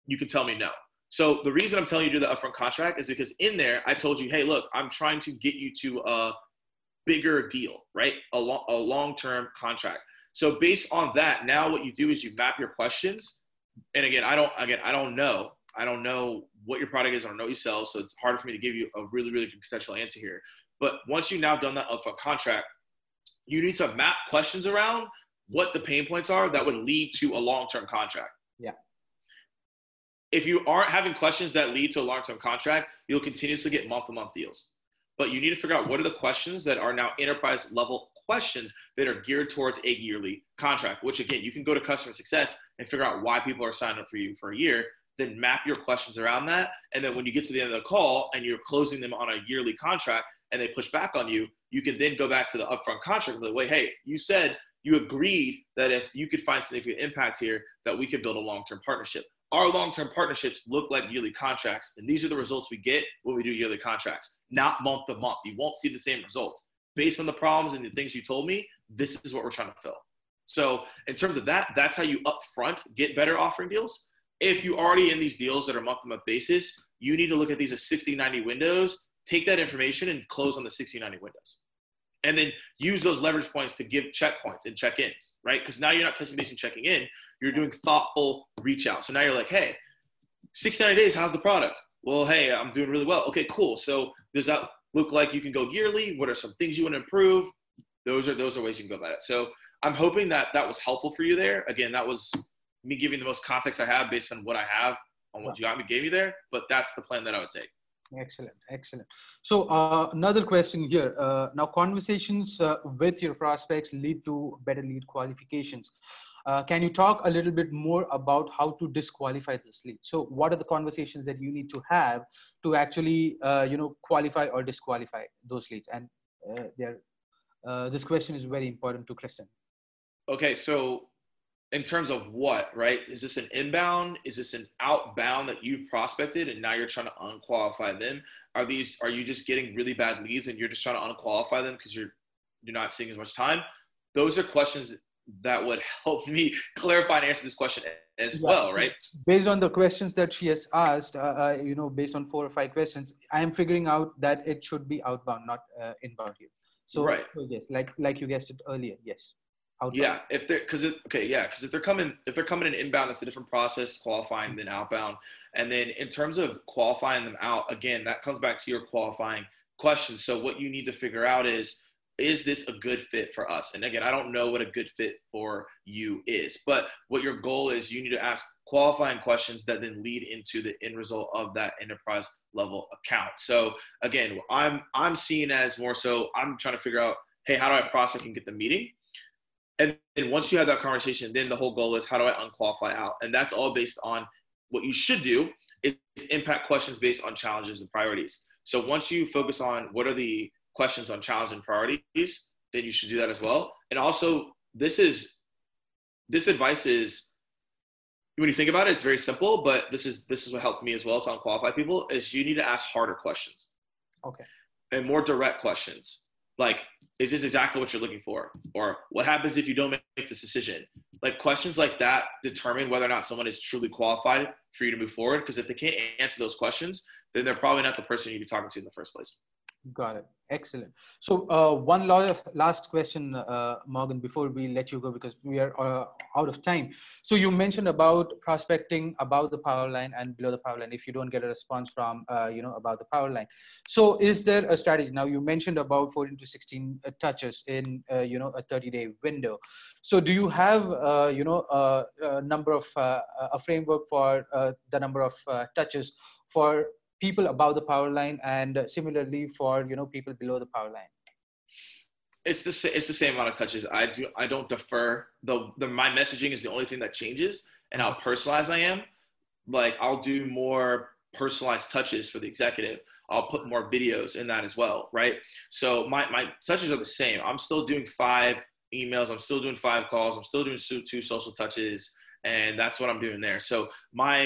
you can tell me no. So the reason I'm telling you to do the upfront contract is because in there, I told you, hey, look, I'm trying to get you to a bigger deal, right? A, lo- a long-term contract. So based on that, now what you do is you map your questions. And again, I don't, again, I don't know. I don't know what your product is. I don't know what you sell. So it's harder for me to give you a really, really good potential answer here. But once you've now done that upfront contract, you need to map questions around what the pain points are that would lead to a long-term contract. Yeah. If you aren't having questions that lead to a long-term contract, you'll continuously get month-to-month deals. But you need to figure out what are the questions that are now enterprise level questions that are geared towards a yearly contract, which again, you can go to customer success and figure out why people are signing up for you for a year, then map your questions around that. And then when you get to the end of the call and you're closing them on a yearly contract and they push back on you, you can then go back to the upfront contract and way, hey, you said you agreed that if you could find significant impact here, that we could build a long-term partnership. Our long-term partnerships look like yearly contracts, and these are the results we get when we do yearly contracts, not month to month. You won't see the same results. Based on the problems and the things you told me, this is what we're trying to fill. So in terms of that, that's how you upfront get better offering deals. If you're already in these deals that are month to month basis, you need to look at these as 60, 90 windows take that information and close on the 60-90 windows. And then use those leverage points to give checkpoints and check-ins, right? Because now you're not touching base and checking in. You're doing thoughtful reach out. So now you're like, hey, 69 days, how's the product? Well, hey, I'm doing really well. Okay, cool. So does that look like you can go yearly? What are some things you want to improve? Those are those are ways you can go about it. So I'm hoping that that was helpful for you there. Again, that was me giving the most context I have based on what I have on what you got me gave me there, but that's the plan that I would take. Excellent, excellent. So uh, another question here. Uh, now, conversations uh, with your prospects lead to better lead qualifications. Uh, can you talk a little bit more about how to disqualify this lead? So, what are the conversations that you need to have to actually, uh, you know, qualify or disqualify those leads? And uh, this question is very important to Kristen. Okay, so in terms of what, right? Is this an inbound? Is this an outbound that you've prospected and now you're trying to unqualify them? Are these are you just getting really bad leads and you're just trying to unqualify them because you're you're not seeing as much time? Those are questions that would help me clarify and answer this question as yeah. well, right? Based on the questions that she has asked, uh, uh, you know, based on four or five questions, I am figuring out that it should be outbound, not uh, inbound here. So, right. so yes, like like you guessed it earlier, yes. Outbound. Yeah, if they're because it okay, yeah, because if they're coming if they're coming in inbound, it's a different process qualifying than outbound. And then in terms of qualifying them out, again, that comes back to your qualifying question. So what you need to figure out is is this a good fit for us? And again, I don't know what a good fit for you is, but what your goal is, you need to ask qualifying questions that then lead into the end result of that enterprise level account. So again, I'm I'm seeing as more so I'm trying to figure out, hey, how do I prospect and get the meeting? And then once you have that conversation, then the whole goal is how do I unqualify out? And that's all based on what you should do is impact questions based on challenges and priorities. So once you focus on what are the questions on challenges and priorities, then you should do that as well. And also, this is this advice is when you think about it, it's very simple, but this is this is what helped me as well to unqualify people is you need to ask harder questions. Okay. And more direct questions. Like, is this exactly what you're looking for? Or what happens if you don't make this decision? Like questions like that determine whether or not someone is truly qualified for you to move forward. Because if they can't answer those questions, then they're probably not the person you'd be talking to in the first place. Got it. Excellent. So uh, one last question, uh, Morgan, before we let you go because we are uh, out of time. So you mentioned about prospecting above the power line and below the power line if you don't get a response from, uh, you know, about the power line. So is there a strategy? Now you mentioned about 14 to 16 uh, touches in, uh, you know, a 30-day window. So do you have, you know, a, a number of a framework for the number of touches for people above the power line and uh, similarly for you know people below the power line? It's the it's the same amount of touches. I do i don't defer. The, the my messaging is the only thing that changes and how personalized i am. Like i'll do more personalized touches for the executive. I'll put more videos in that as well right? So my my touches are the same. I'm still doing five emails. I'm still doing five calls. I'm still doing two, two social touches and that's what i'm doing there. So my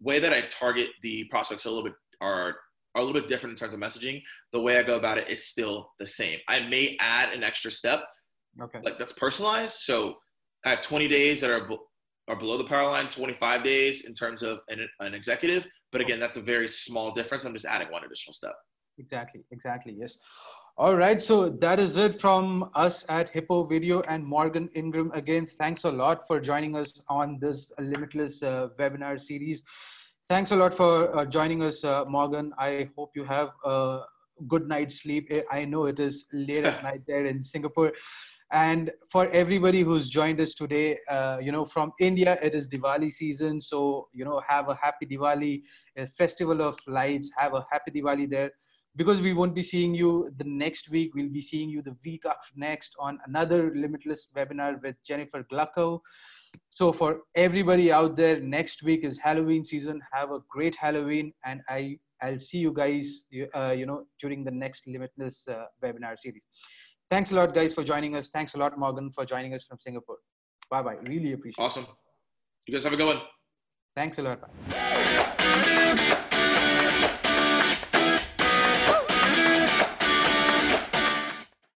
way that i target the prospects a little bit are are a little bit different in terms of messaging. The way I go about it is still the same. I may add an extra step, okay, like that's personalized. So I have 20 days that are are below the power line, 25 days in terms of an, an executive. But again, that's a very small difference. I'm just adding one additional step. Exactly. Exactly. Yes. All right. So that is it from us at Hippo Video and Morgan Ingram. Again, thanks a lot for joining us on this limitless uh, webinar series. Thanks a lot for uh, joining us, uh, Morgan. I hope you have a good night's sleep. I know it is late at night there in Singapore. And for everybody who's joined us today, uh, you know, from India, it is Diwali season. So, you know, have a happy Diwali, a festival of lights, have a happy Diwali there. Because we won't be seeing you the next week, we'll be seeing you the week after next on another Limitless webinar with Jennifer Gluckow so for everybody out there next week is halloween season. Have a great halloween and i i'll see you guys uh, you know during the next limitless uh, webinar series. Thanks a lot guys for joining us. Thanks a lot morgan for joining us from singapore. Bye bye really appreciate awesome. You guys have a good one. Thanks a lot. Bye.